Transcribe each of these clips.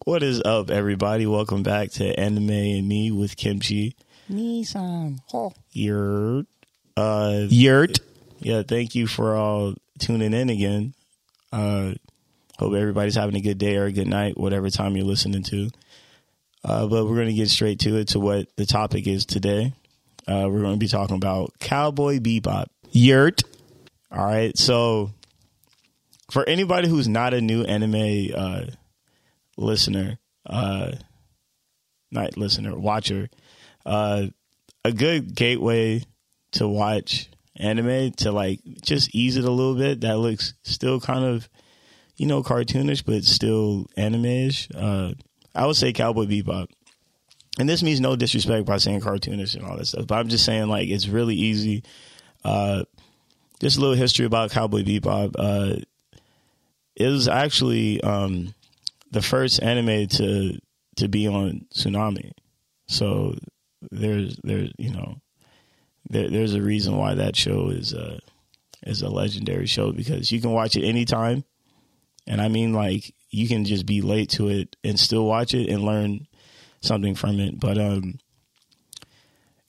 What is up, everybody? Welcome back to Anime and Me with Kimchi. Nissan. Oh. Yurt. Uh, Yurt. yeah, thank you for all tuning in again. Uh, hope everybody's having a good day or a good night, whatever time you're listening to. Uh, but we're going to get straight to it to what the topic is today. Uh, we're going to be talking about Cowboy Bebop. Yurt. All right. So, for anybody who's not a new anime uh, listener, uh, not listener, watcher, uh, a good gateway to watch anime to like just ease it a little bit. That looks still kind of, you know, cartoonish, but still anime-ish. Uh, I would say Cowboy Bebop. And this means no disrespect by saying cartoonish and all that stuff, but I'm just saying like it's really easy. Uh, just a little history about Cowboy Bebop. Uh, it was actually um, the first anime to to be on Toonami. So there's there's you know there, there's a reason why that show is a is a legendary show because you can watch it anytime, and I mean like you can just be late to it and still watch it and learn something from it. But um,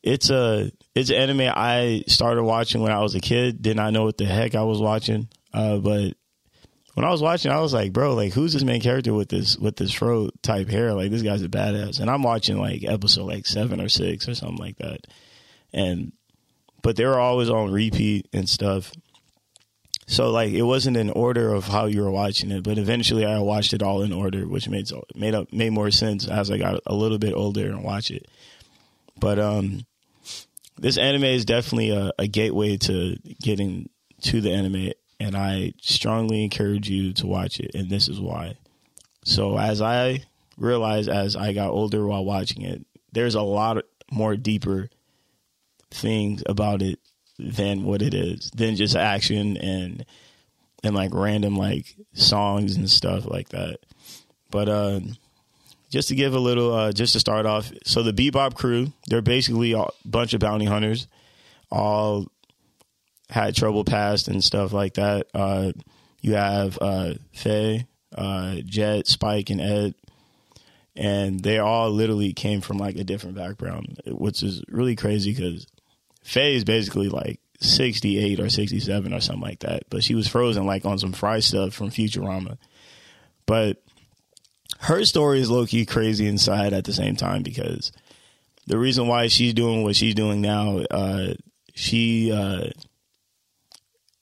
it's a it's an anime I started watching when I was a kid. Did not know what the heck I was watching, uh, but when I was watching, I was like, bro, like who's this main character with this with this fro type hair? Like this guy's a badass. And I'm watching like episode like seven or six or something like that. And but they were always on repeat and stuff. So like it wasn't in order of how you were watching it, but eventually I watched it all in order, which made made up made more sense as I got a little bit older and watch it. But um this anime is definitely a, a gateway to getting to the anime and I strongly encourage you to watch it, and this is why. So, as I realized as I got older while watching it, there's a lot more deeper things about it than what it is, than just action and and like random like songs and stuff like that. But uh, just to give a little, uh, just to start off, so the Bebop crew, they're basically a bunch of bounty hunters, all had trouble past and stuff like that. Uh, you have uh, Faye, uh, Jet, Spike, and Ed, and they all literally came from like a different background, which is really crazy because Faye is basically like 68 or 67 or something like that, but she was frozen like on some fry stuff from Futurama. But her story is low key crazy inside at the same time because the reason why she's doing what she's doing now, uh, she uh,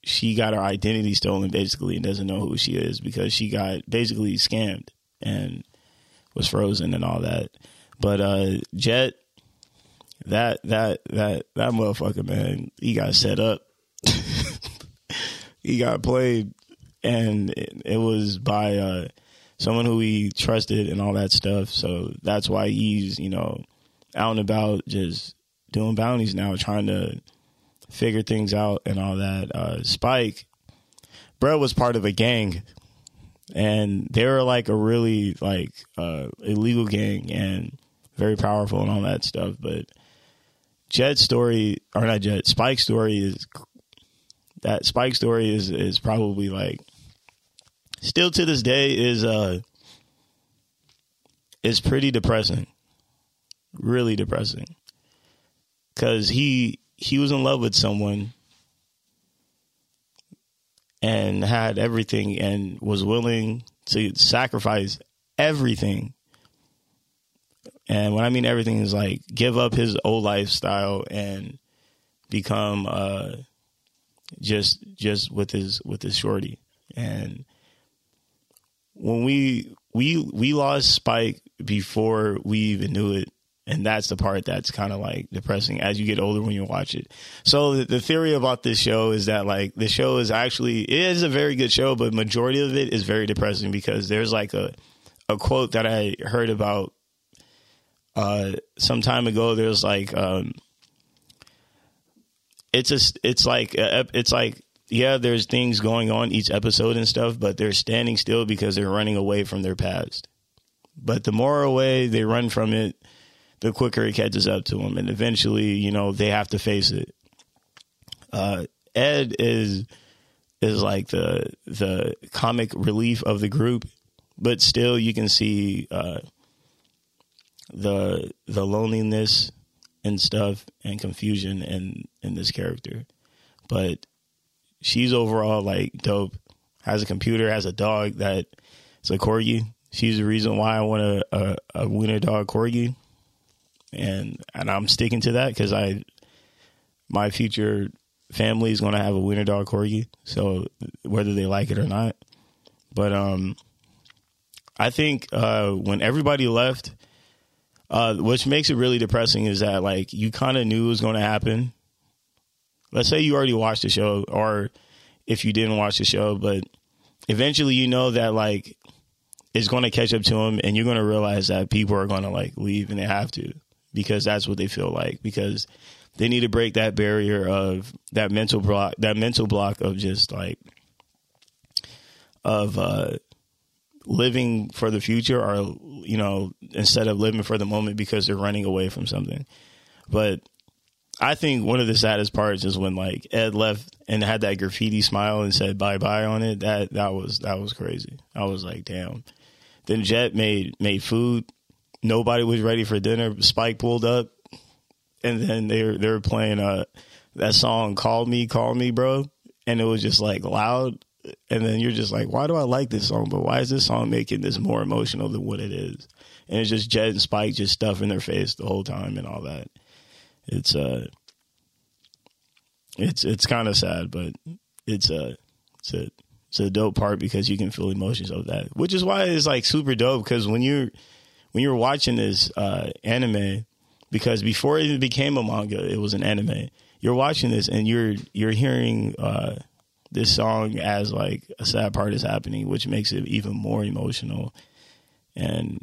she got her identity stolen basically and doesn't know who she is because she got basically scammed and was frozen and all that. But uh Jet that that that that motherfucker man, he got set up. he got played and it, it was by uh someone who he trusted and all that stuff. So that's why he's, you know, out and about just doing bounties now trying to figure things out and all that. Uh, Spike, Brett was part of a gang, and they were like a really like uh, illegal gang and very powerful and all that stuff. But Jet's story, or not Jet, Spike's story is that Spike's story is is probably like still to this day is uh is pretty depressing, really depressing, because he he was in love with someone and had everything and was willing to sacrifice everything. And when I mean everything is like give up his old lifestyle and become uh just just with his with his shorty. And when we we we lost Spike before we even knew it and that's the part that's kind of like depressing as you get older when you watch it. So the theory about this show is that like the show is actually it is a very good show, but majority of it is very depressing because there's like a a quote that I heard about uh some time ago. There's like um it's a it's like it's like yeah, there's things going on each episode and stuff, but they're standing still because they're running away from their past. But the more away they run from it, the quicker it catches up to them, and eventually, you know, they have to face it. Uh, Ed is is like the the comic relief of the group, but still you can see uh, the the loneliness and stuff and confusion in in this character. But she's overall like dope. Has a computer, has a dog that is a corgi. She's the reason why I want a a, a wiener dog corgi, and and I'm sticking to that because I my future family is going to have a wiener dog corgi. So whether they like it or not, but um, I think uh, when everybody left, uh, which makes it really depressing is that like you kind of knew it was going to happen. Let's say you already watched the show, or if you didn't watch the show, but eventually you know that like it's going to catch up to them, and you're going to realize that people are going to like leave, and they have to because that's what they feel like because they need to break that barrier of that mental block, that mental block of just like of uh living for the future or you know instead of living for the moment because they're running away from something. But i think one of the saddest parts is when like ed left and had that graffiti smile and said bye bye on it. That that was that was crazy. I was like damn. Then jet made made food nobody was ready for dinner spike pulled up and then they were they were playing uh that song call me call me bro and it was just like loud and then you're just like, why do I like this song? But why is this song making this more emotional than what it is? And it's just Jet and Spike just stuffing their face the whole time and all that. It's uh, it's it's kind of sad, but it's a it's a it's a dope part because you can feel emotions of that, which is why it's like super dope. Because when you're when you're watching this uh, anime, because before it even became a manga, it was an anime. You're watching this and you're you're hearing. Uh, this song as like a sad part is happening, which makes it even more emotional. And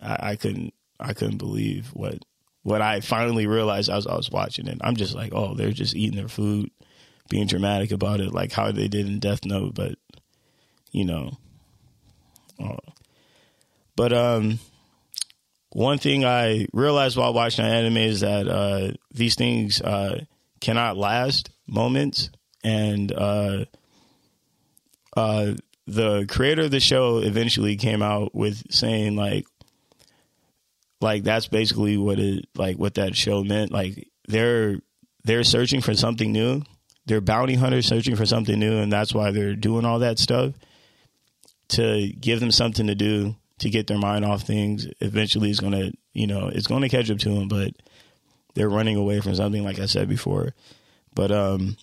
I, I couldn't I couldn't believe what what I finally realized as I was watching it. I'm just like, oh, they're just eating their food, being dramatic about it, like how they did in Death Note, but you know. Uh, but um one thing I realized while watching anime is that uh, these things uh, cannot last moments and uh, uh, the creator of the show eventually came out with saying like, like that's basically what it like what that show meant. Like they're they're searching for something new. They're bounty hunters searching for something new, and that's why they're doing all that stuff to give them something to do to get their mind off things. Eventually, it's gonna you know it's gonna catch up to them, but they're running away from something. Like I said before, but um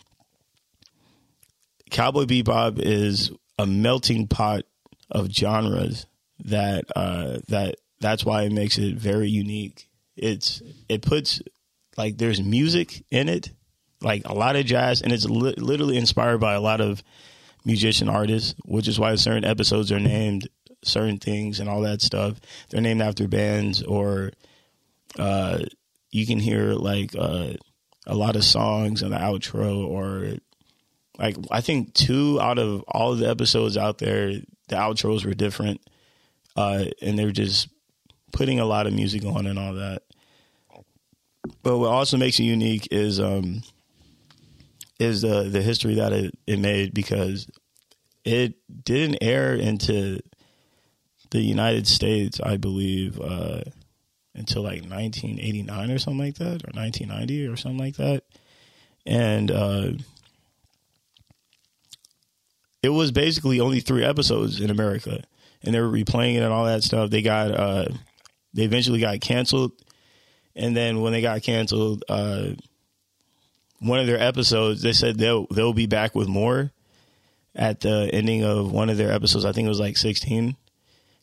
Cowboy Bebop is a melting pot of genres that uh, that that's why it makes it very unique. It's it puts like there's music in it, like a lot of jazz, and it's li- literally inspired by a lot of musician artists, which is why certain episodes are named certain things and all that stuff. They're named after bands, or uh, you can hear like uh, a lot of songs in the outro, or like I think two out of all of the episodes out there, the outros were different, uh, and they're just putting a lot of music on and all that. But what also makes it unique is um, is the the history that it, it made because it didn't air into the United States, I believe, uh, until like 1989 or something like that, or 1990 or something like that, and uh, it was basically only three episodes in America, and they were replaying it and all that stuff. They got uh, they eventually got canceled, and then when they got canceled, uh, one of their episodes they said they'll they'll be back with more at the ending of one of their episodes. I think it was like sixteen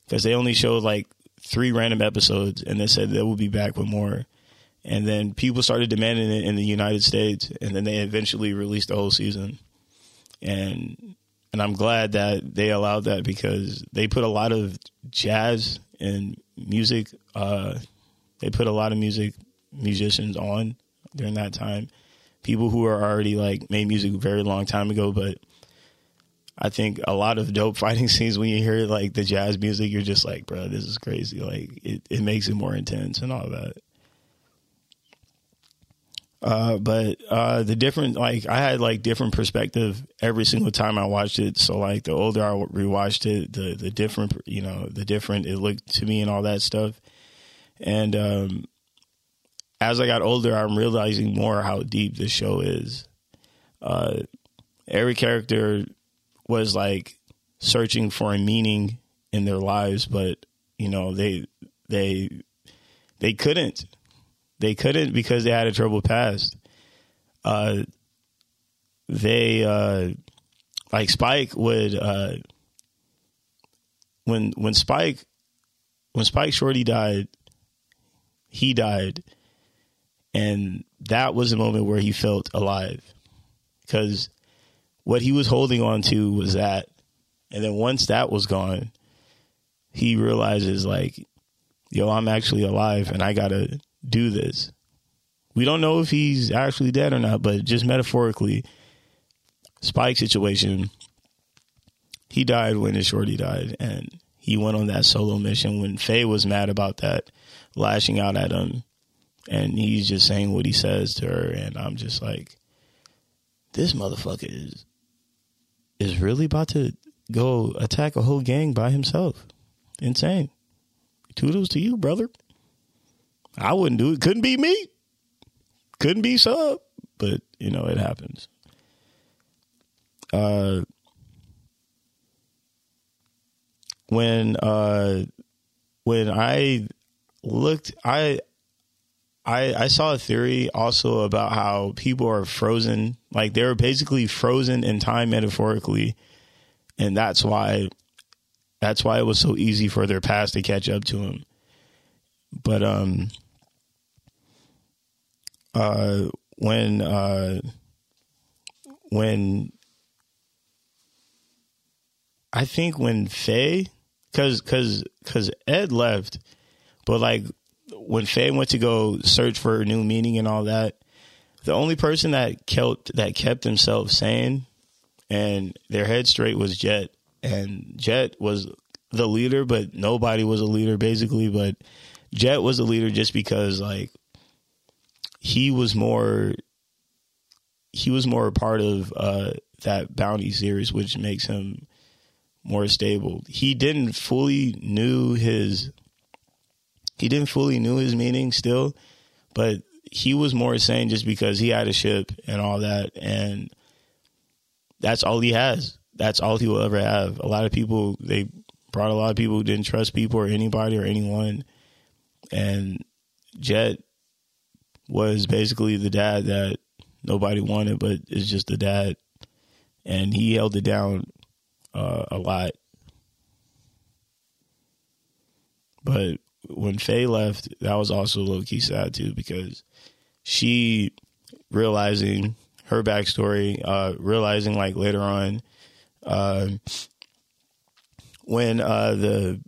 because they only showed like three random episodes, and they said they will be back with more. And then people started demanding it in the United States, and then they eventually released the whole season. And and I'm glad that they allowed that because they put a lot of jazz and music. Uh, they put a lot of music musicians on during that time. People who are already like made music a very long time ago, but I think a lot of dope fighting scenes when you hear like the jazz music, you're just like, bro, this is crazy. Like it, it makes it more intense and all that. Uh, but uh, the different, like, I had like different perspective every single time I watched it. So like, the older I rewatched it, the the different, you know, the different it looked to me and all that stuff. And um, as I got older, I'm realizing more how deep this show is. Uh, every character was like searching for a meaning in their lives, but you know they they they couldn't they couldn't because they had a troubled past. Uh, they uh, like Spike would uh, when when Spike when Spike Shorty died, he died, and that was a moment where he felt alive because what he was holding on to was that, and then once that was gone, he realizes like, yo, I'm actually alive, and I gotta do this. We don't know if he's actually dead or not, but just metaphorically, Spike situation, he died when his shorty died, and he went on that solo mission when Faye was mad about that, lashing out at him, and he's just saying what he says to her, and I'm just like, this motherfucker is is really about to go attack a whole gang by himself. Insane. Toodles to you, brother. I wouldn't do it. Couldn't be me. Couldn't be sub. But, you know, it happens. Uh when uh when I looked I I I saw a theory also about how people are frozen. Like they're basically frozen in time metaphorically. And that's why that's why it was so easy for their past to catch up to them. But um uh, when uh, when I think when Faye, cause cause cause Ed left, but like when Faye went to go search for a new meaning and all that, the only person that kept that kept himself sane and their head straight was Jet, and Jet was the leader, but nobody was a leader basically, but Jet was a leader just because like he was more he was more a part of uh, that bounty series, which makes him more stable. He didn't fully knew his he didn't fully knew his meaning still, but he was more sane just because he had a ship and all that, and that's all he has. That's all he will ever have. A lot of people they brought a lot of people who didn't trust people or anybody or anyone, and Jet was basically the dad that nobody wanted, but it's just the dad, and he held it down uh, a lot. But when Faye left, that was also low key sad too because she realizing her backstory, uh, realizing like later on, uh, when uh, the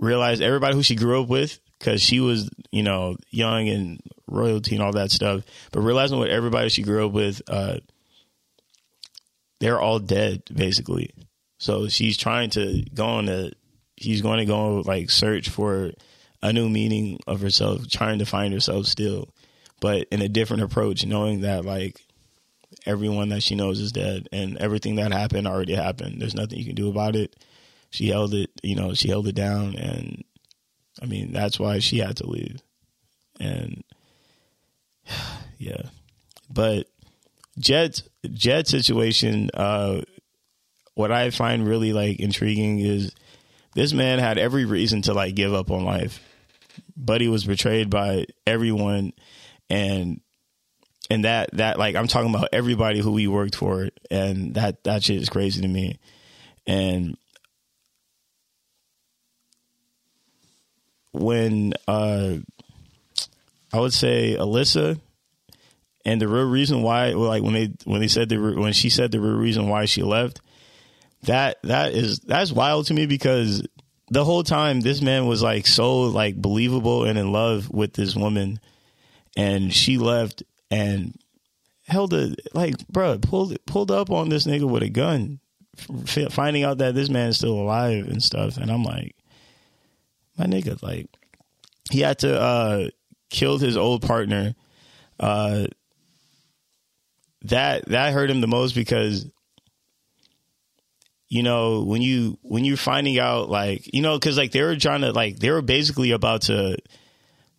realized everybody who she grew up with because she was, you know, young and royalty and all that stuff. But realizing what everybody she grew up with, uh, they're all dead basically. So she's trying to go on a, she's going to go like search for a new meaning of herself, trying to find herself still, but in a different approach, knowing that like everyone that she knows is dead and everything that happened already happened. There's nothing you can do about it. She held it, you know, she held it down and I mean, that's why she had to leave. And yeah. But Jet Jet situation, uh what I find really like intriguing is this man had every reason to like give up on life. But he was betrayed by everyone and and that that like I'm talking about everybody who he worked for and that that shit is crazy to me. And when uh, I would say Alisa, and the real reason why, like when they when they said the when she said the real reason why she left, that that is that's wild to me because the whole time this man was like so like believable and in love with this woman, and she left and held a like bro pulled pulled up on this nigga with a gun, finding out that this man is still alive and stuff, and I'm like my nigga, like he had to uh killed his old partner, uh, that that hurt him the most because you know when you when you're finding out like you know because like they were trying to like they were basically about to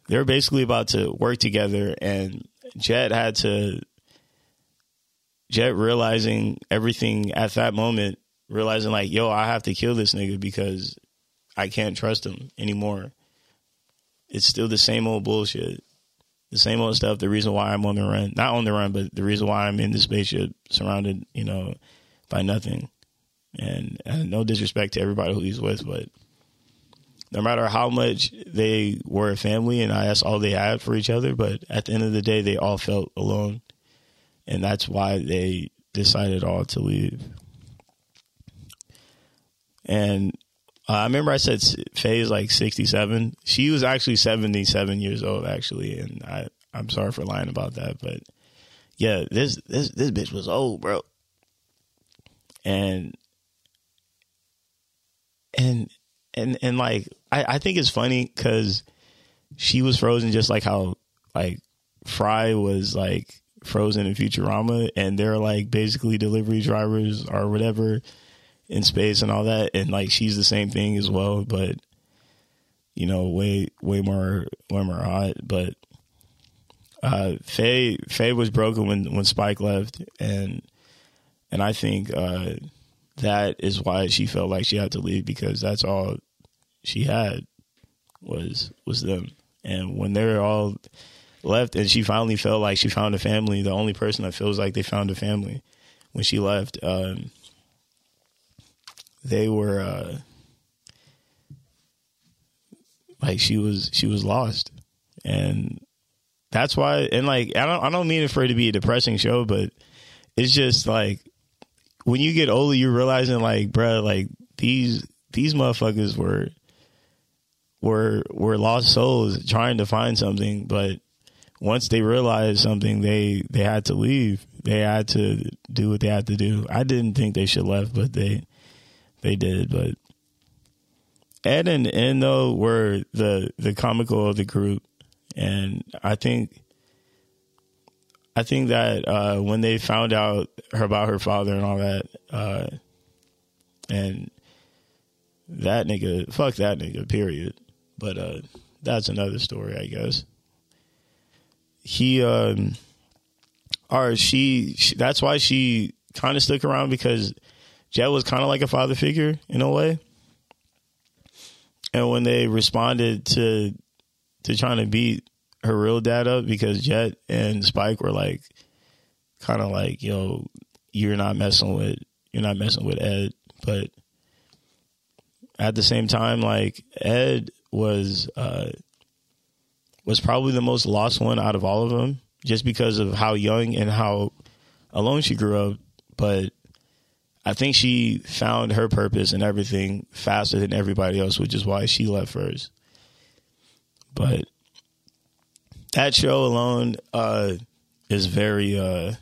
they were basically about to work together and jet had to jet realizing everything at that moment realizing like yo i have to kill this nigga because i can't trust him anymore. It's still the same old bullshit. The same old stuff the reason why i'm on the run not on the run but the reason why i'm in the spaceship surrounded you know by nothing and, and no disrespect to everybody who he's with, but no matter how much they were a family and I that's all they had for each other, but at the end of the day, they all felt alone. And that's why they decided all to leave. And uh, I remember I said Faye is like 67. She was actually 77 years old, actually. And I, I'm sorry for lying about that. But yeah, this, this, this bitch was old, bro. And and and and like I, I think it's funny because she was frozen just like how like Fry was like frozen in Futurama, and they're like basically delivery drivers or whatever in space and all that, and like she's the same thing as well, but you know, way way more way more hot. But uh, Faye Faye was broken when when Spike left, and and I think. Uh, that is why she felt like she had to leave because that's all she had was was them. And when they were all left and she finally felt like she found a family, the only person that feels like they found a family when she left, um, they were uh, like she was she was lost. And that's why and like I don't I don't mean it for it to be a depressing show, but it's just like when you get older, you're realizing like, bruh, like these these motherfuckers were were were lost souls trying to find something, but once they realized something, they they had to leave. They had to do what they had to do. I didn't think they should left, but they they did. But Ed and Endo were the the comical of the group, and I think I think that uh, when they found out her about her father and all that, uh, and that nigga, fuck that nigga, period. But uh, that's another story, I guess. He, um, or she, she that's why she kind of stuck around because Jet was kind of like a father figure in a way. And when they responded to to trying to beat her real dad up because Jet and Spike were like, kind of like, yo, you're not messing with, you're not messing with Ed. But at the same time, like Ed was, uh, was probably the most lost one out of all of them, just because of how young and how alone she grew up. But I think she found her purpose and everything faster than everybody else, which is why she left first. But that show alone uh, is very uh,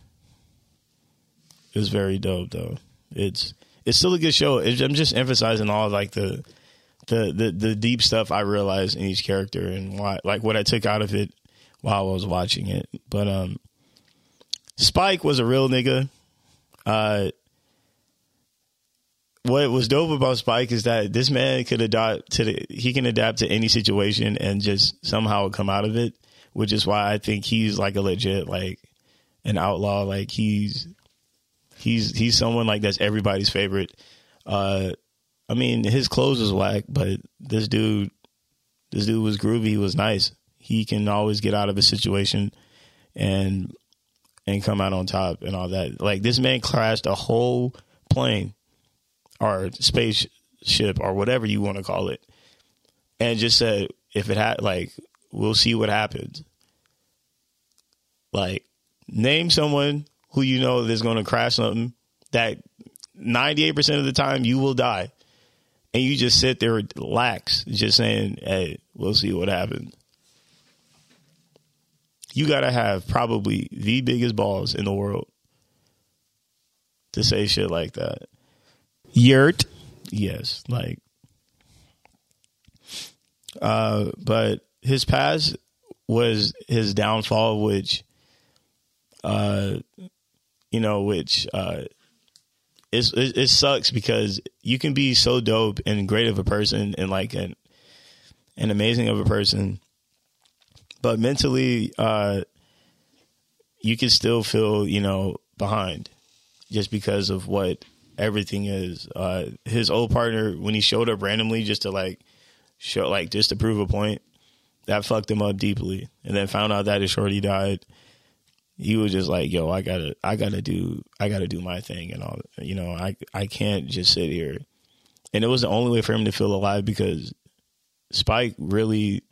is very dope though. It's it's still a good show. I'm just emphasizing all like the, the the the deep stuff I realized in each character and why like what I took out of it while I was watching it. But um, Spike was a real nigga. Uh, what was dope about Spike is that this man could adapt to the he can adapt to any situation and just somehow come out of it which is why I think he's like a legit like an outlaw. Like he's he's he's someone like that's everybody's favorite. Uh, I mean, his clothes was whack, but this dude, this dude was groovy. He was nice. He can always get out of a situation and and come out on top and all that. Like this man crashed a whole plane or spaceship or whatever you want to call it, and just said if it had like we'll see what happens. Like, name someone who you know is going to crash something that 98% of the time you will die. And you just sit there relax, just saying, hey, we'll see what happens. You got to have probably the biggest balls in the world to say shit like that. Yurt. Yes, like, uh, but his past was his downfall, which uh, you know, which uh, it, it sucks because you can be so dope and great of a person and like an an amazing of a person, but mentally, uh, you can still feel you know behind just because of what everything is. Uh, his old partner when he showed up randomly just to like show like just to prove a point that fucked him up deeply, and then found out that his shorty died he was just like, "Yo, I gotta, I gotta do, I gotta do my thing," and all. You know, I, I can't just sit here. And it was the only way for him to feel alive because Spike really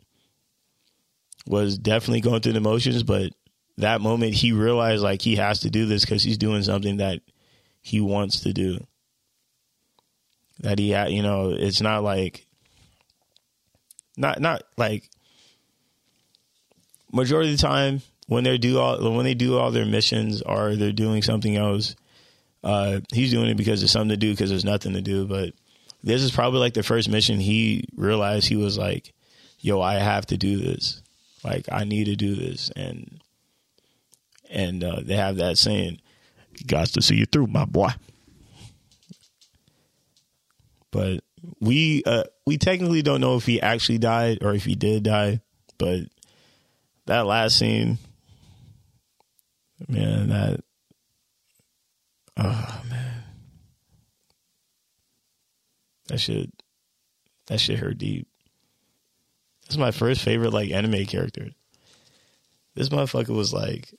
was definitely going through the motions, but that moment he realized like he has to do this because he's doing something that he wants to do. That he, you know, it's not like, not not like majority of the time when they do all when they do all their missions or they're doing something else, uh, he's doing it because there's something to do because there's nothing to do. But this is probably like the first mission he realized he was like, "Yo, I have to do this. Like, I need to do this." And and uh, they have that saying, "You got to see you through, my boy." But we uh, we technically don't know if he actually died or if he did die, but that last scene Man, that oh man. That shit that shit hurt deep. That's my first favorite like anime character. This motherfucker was like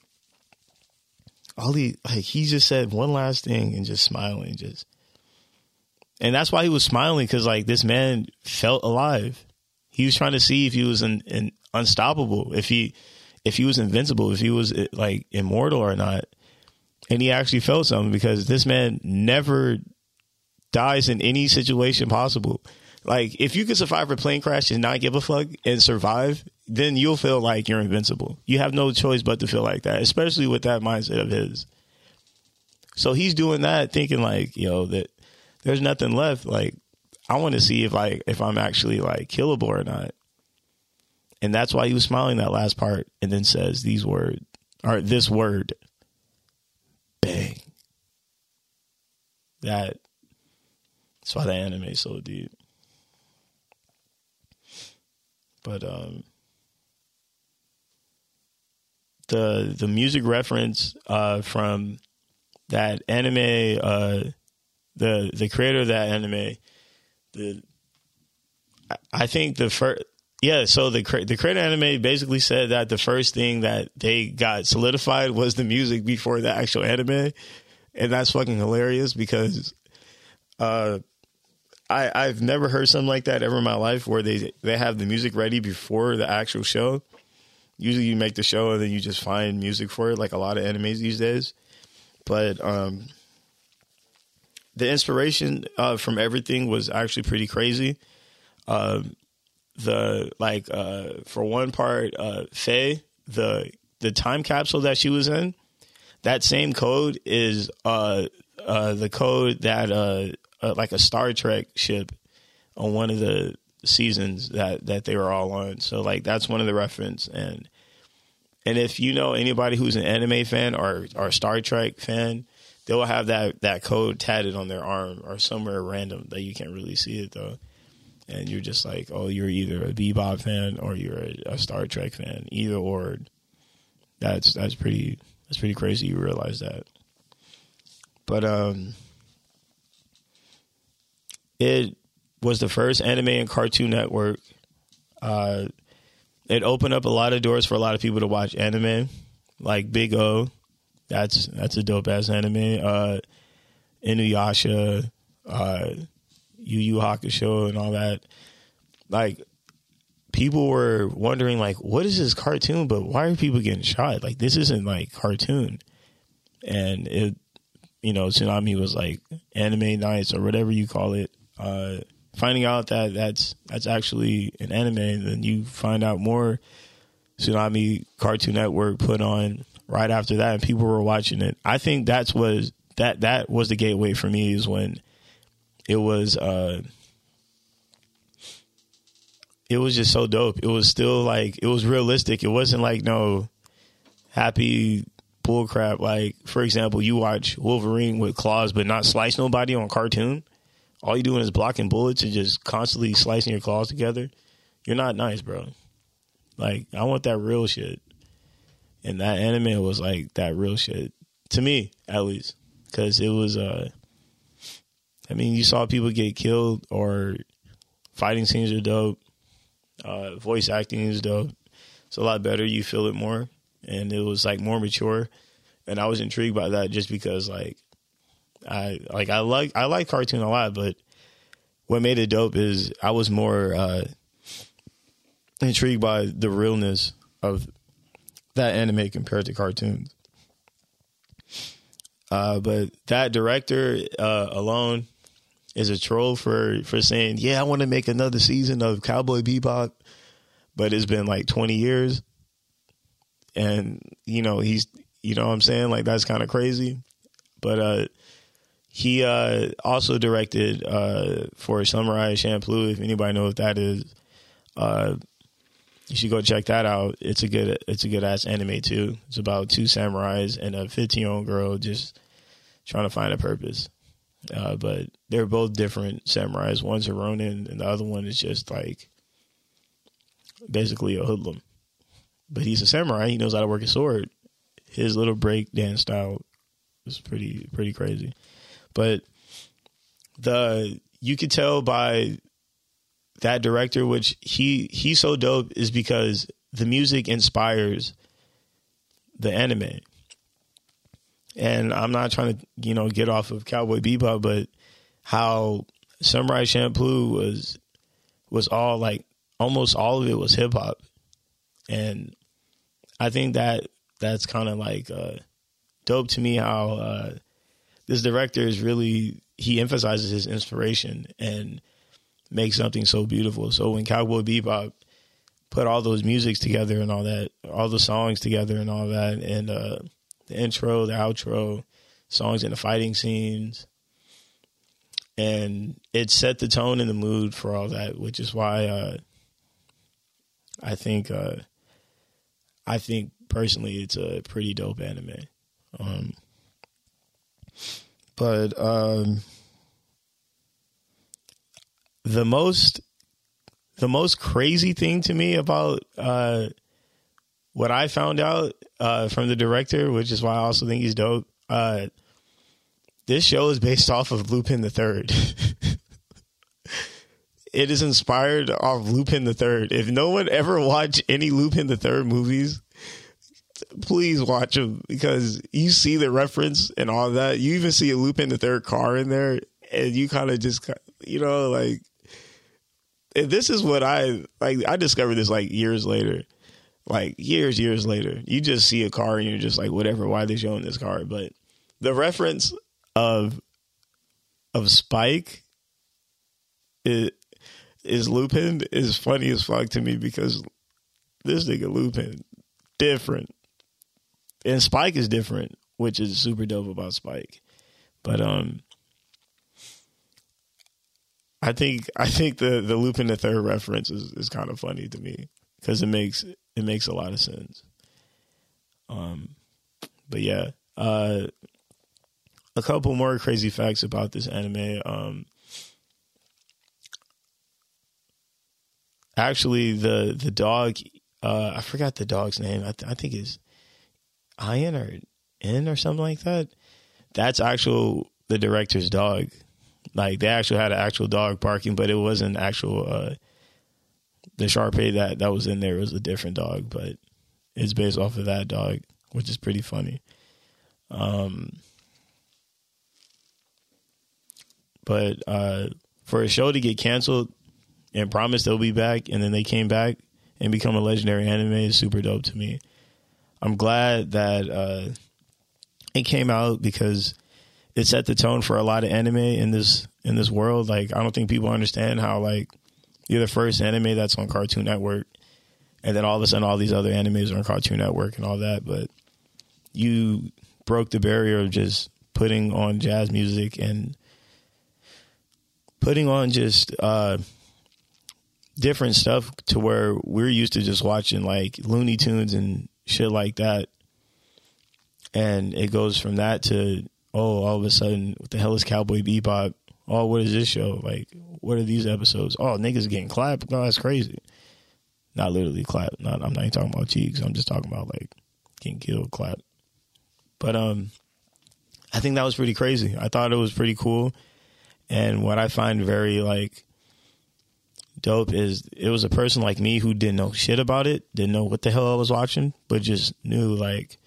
all he like he just said one last thing and just smiling just and that's why he was smiling because like this man felt alive he was trying to see if he was in, in unstoppable if he if he was invincible, if he was eh, like immortal or not. And he actually felt something because this man never dies in any situation possible. Like if you could survive a plane crash and not give a fuck and survive, then you'll feel like you're invincible. You have no choice but to feel like that, especially with that mindset of his. So he's doing that thinking like, yo, that there's nothing left. Like I want to see if I if I'm actually like killable or not. And that's why he was smiling that last part and then says these words or this word. Bang. That that's why the anime is so deep. But um the the music reference uh from that anime uh the the creator of that anime the I think the first yeah, so the the creator anime basically said that the first thing that they got solidified was the music before the actual anime, and that's fucking hilarious because, uh, I I've never heard something like that ever in my life where they they have the music ready before the actual show. Usually, you make the show and then you just find music for it, like a lot of animes these days. But um, the inspiration uh, from everything was actually pretty crazy. Um, the like uh for one part uh Faye the the time capsule that she was in that same code is uh uh the code that uh, uh like a Star Trek ship on one of the seasons that that they were all on. So like that's one of the reference. And and if you know anybody who's an anime fan or or Star Trek fan they will have that that code tatted on their arm or somewhere random that you can't really see it though and you're just like, oh, you're either a Bebop fan or you're a, a Star Trek fan. Either or, that's that's pretty that's pretty crazy. You realize that, but um, it was the first anime and Cartoon Network. Uh, it opened up a lot of doors for a lot of people to watch anime, like Big O. That's that's a dope ass anime. Uh, Inuyasha. Uh, Yu Yu Hakusho and all that, like people were wondering like, what is this cartoon? But why are people getting shot? Like this isn't like cartoon. And it, you know, Toonami was like anime nights or whatever you call it. Uh, finding out that that's that's actually an anime, and then you find out more. Toonami Cartoon Network put on right after that, and people were watching it. I think that's was that that was the gateway for me is when it was uh it was just so dope. It was still like it was realistic. It wasn't like no happy bull crap. Like, for example, you watch Wolverine with claws, but not slice nobody on cartoon. All you doing is blocking bullets and just constantly slicing your claws together. You're not nice, bro. Like, I want that real shit. And that anime was like that real shit to me, at least, because it was. uh I mean, you saw people get killed or fighting scenes are dope. Uh, voice acting is dope. It's a lot better. You feel it more, and it was like more mature. And I was intrigued by that just because, like, I like I like I like cartoon a lot, but what made it dope is I was more uh, intrigued by the realness of that anime compared to cartoons. Uh, but that director uh, alone is a troll for for saying, "Yeah, I want to make another season of Cowboy Bebop," but it's been like twenty years, and you know he's you know what I'm saying like that's kind of crazy, but uh, he uh, also directed uh, for Samurai Champloo. If anybody knows what that is, uh, you should go check that out. It's a good it's a good ass anime too. It's about two samurais and a 15 year old girl just trying to find a purpose. Uh, but they're both different samurais. One's a Ronin, and the other one is just like basically a hoodlum. But he's a samurai. He knows how to work a sword. His little break dance style is pretty pretty crazy. But the you could tell by that director, which he he's so dope, is because the music inspires the anime. And I'm not trying to, you know, get off of Cowboy Bebop, but how Samurai Champloo was was all like almost all of it was hip hop, and I think that that's kind of like uh, dope to me. How uh, this director is really he emphasizes his inspiration and makes something so beautiful. So when Cowboy Bebop put all those musics together and all that, all the songs together and all that, and uh, the intro, the outro, songs in the fighting scenes. And it set the tone and the mood for all that, which is why uh, I think uh, I think personally it's a pretty dope anime. Um, but um, the most the most crazy thing to me about uh, what I found out uh, from the director, which is why I also think he's dope. Uh, this show is based off of Lupin the Third. it is inspired off Lupin the Third. If no one ever watched any Lupin the Third movies, please watch them because you see the reference and all that. You even see a Lupin the Third car in there, and you kind of just, you know, like this is what I like. I discovered this like years later, like years, years later. You just see a car and you're just like, whatever. Why they showing this car? But the reference of of Spike is, is Lupin is funny as fuck to me because this nigga Lupin different, and Spike is different, which is super dope about Spike. But um, I think I think the the Lupin the Third reference is, is kind of funny to me because it makes it makes a lot of sense. Um, but yeah, uh, a couple more crazy facts about this anime. Um, actually, the the dog, uh, I forgot the dog's name. I, th- I think it's Ian or In or something like that. That's actual the director's dog. Like they actually had an actual dog barking, but it wasn't actual. Uh, the Sharpei that that was in there was a different dog, but it's based off of that dog, which is pretty funny. Um, but uh, for a show to get canceled and promise they'll be back, and then they came back and become a legendary anime is super dope to me. I'm glad that uh, it came out because it set the tone for a lot of anime in this in this world. Like I don't think people understand how like you're the first anime that's on Cartoon Network, and then all of a sudden all these other animes are on Cartoon Network and all that. But you broke the barrier of just putting on jazz music and putting on just uh, different stuff to where we're used to just watching like Looney Tunes and shit like that. and it goes from that to oh, all of a sudden, what the hell is Cowboy Bebop? Oh, what is this show? Like, what are these episodes? Oh, niggas getting clapped. No, that's crazy. Not literally clap. Not I'm not even talking about cheeks. I'm just talking about like getting killed, clap. But um, I think that was pretty crazy. I thought it was pretty cool, and what I find very like dope is it was a person like me who didn't know shit about it, didn't know what the hell I was watching, but just knew like,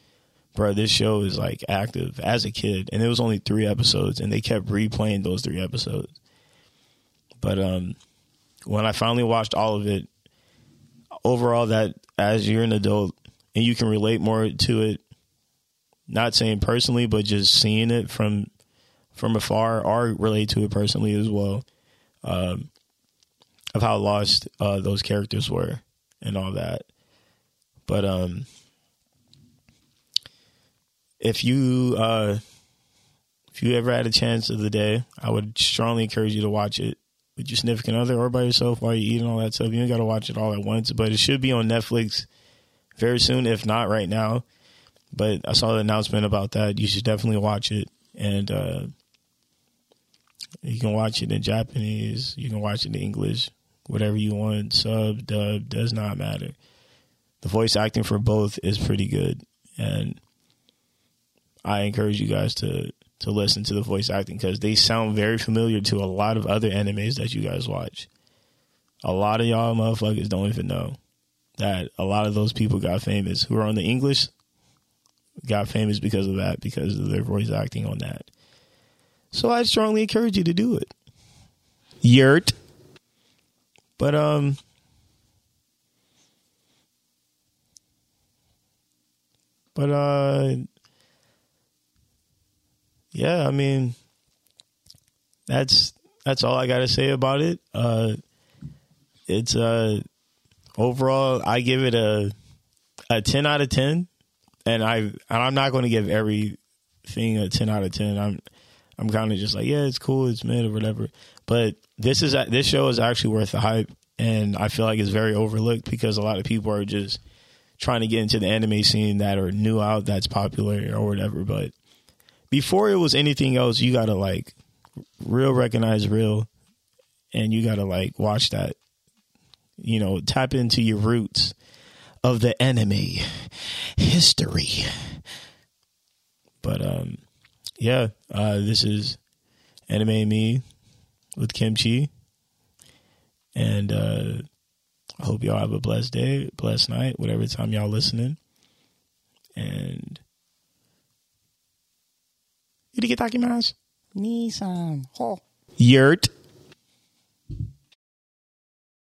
bro, this show is like active as a kid, and it was only three episodes, and they kept replaying those three episodes. But um, when I finally watched all of it, overall, that as you're an adult and you can relate more to it, not saying personally, but just seeing it from from afar, or relate to it personally as well. Um, of how lost uh, those characters were and all that. But um, if you uh, if you ever had a chance of the day, I would strongly encourage you to watch it with your significant other or by yourself while you're eating all that stuff. You don't got to watch it all at once, but it should be on Netflix very soon, if not right now. But I saw the announcement about that. You should definitely watch it, and uh, you can watch it in Japanese. You can watch it in English whatever you want, sub, dub, does not matter. The voice acting for both is pretty good, and I encourage you guys to to listen to the voice acting because they sound very familiar to a lot of other animes that you guys watch. A lot of y'all motherfuckers don't even know that a lot of those people got famous who are on the English got famous because of that, because of their voice acting on that. So I strongly encourage you to do it. Yurt. But um But uh yeah, I mean that's that's all I got to say about it. Uh it's uh overall I give it a a 10 out of 10 and I and I'm not going to give everything a 10 out of 10. I'm I'm kind of just like, yeah, it's cool, it's mid or whatever. But this is this show is actually worth the hype, and I feel like it's very overlooked because a lot of people are just trying to get into the anime scene that are new out, that's popular or whatever. But before it was anything else, you gotta like real recognize real, and you gotta like watch that. You know, tap into your roots of the anime history. But um yeah, uh, this is Anime Me with Kimchi. And uh, I hope y'all have a blessed day, blessed night, whatever time y'all listening. And Nissan. Ho. Yurt.